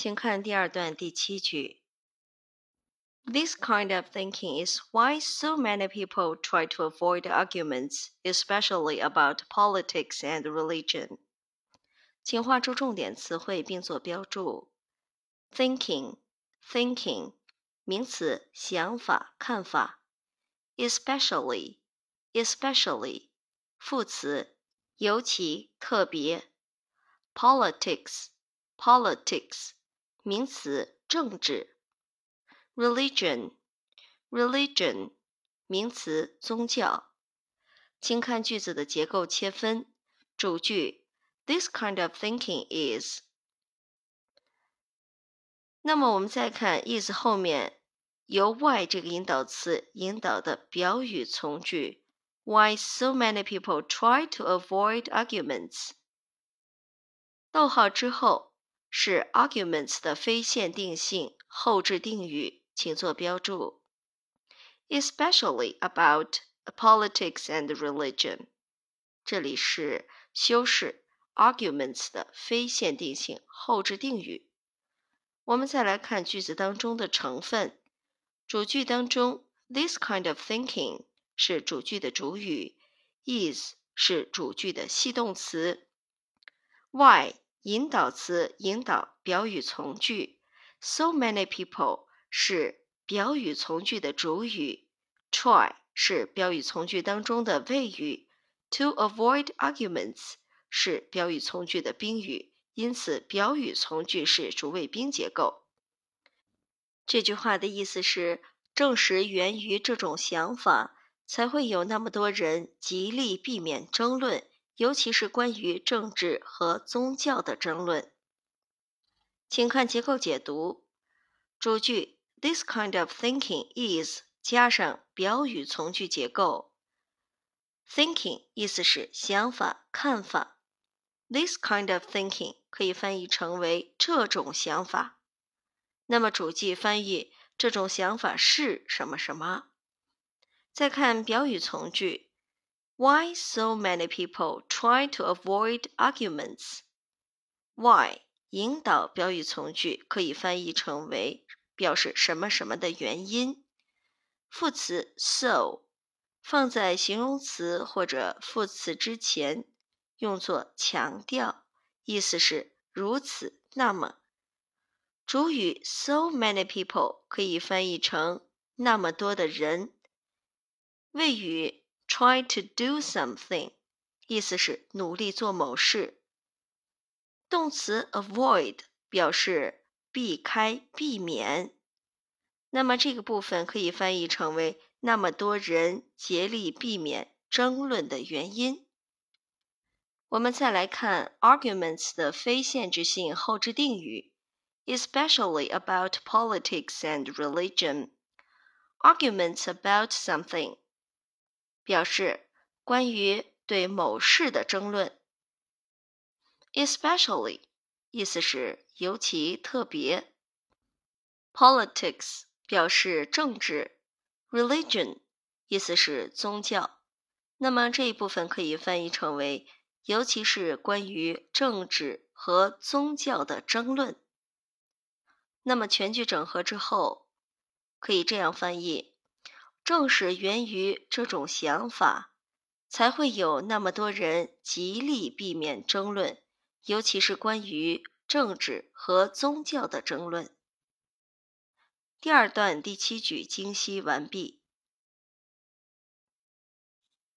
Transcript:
请看第二段第七句。This kind of thinking is why so many people try to avoid arguments, especially about politics and religion. 请画出重点词汇并做标注。Thinking, thinking，名词，想法、看法。Especially, especially，副词，尤其、特别。Politics, politics， 名词，政治。religion religion 名词宗教。请看句子的结构切分。主句 This kind of thinking is。那么我们再看 is 后面由 why 这个引导词引导的表语从句。Why so many people try to avoid arguments？逗号之后 是 arguments 的非限定性后置定语。请做标注，especially about politics and religion。这里是修饰 arguments 的非限定性后置定语。我们再来看句子当中的成分。主句当中，this kind of thinking 是主句的主语，is 是主句的系动词，why 引导词引导表语从句，so many people。是表语从句的主语，try 是表语从句当中的谓语，to avoid arguments 是表语从句的宾语，因此表语从句是主谓宾结构。这句话的意思是，正是源于这种想法，才会有那么多人极力避免争论，尤其是关于政治和宗教的争论。请看结构解读，主句。This kind of thinking is 加上表语从句结构。Thinking 意思是想法、看法。This kind of thinking 可以翻译成为这种想法。那么主句翻译这种想法是什么什么？再看表语从句，Why so many people try to avoid arguments？Why 引导表语从句可以翻译成为。表示什么什么的原因。副词 so 放在形容词或者副词之前，用作强调，意思是如此那么。主语 so many people 可以翻译成那么多的人。谓语 try to do something 意思是努力做某事。动词 avoid 表示。避开、避免，那么这个部分可以翻译成为那么多人竭力避免争论的原因。我们再来看 arguments 的非限制性后置定语，especially about politics and religion。arguments about something 表示关于对某事的争论，especially。意思是尤其特别。Politics 表示政治，religion 意思是宗教。那么这一部分可以翻译成为尤其是关于政治和宗教的争论。那么全句整合之后，可以这样翻译：正是源于这种想法，才会有那么多人极力避免争论。尤其是关于政治和宗教的争论。第二段第七句精析完毕。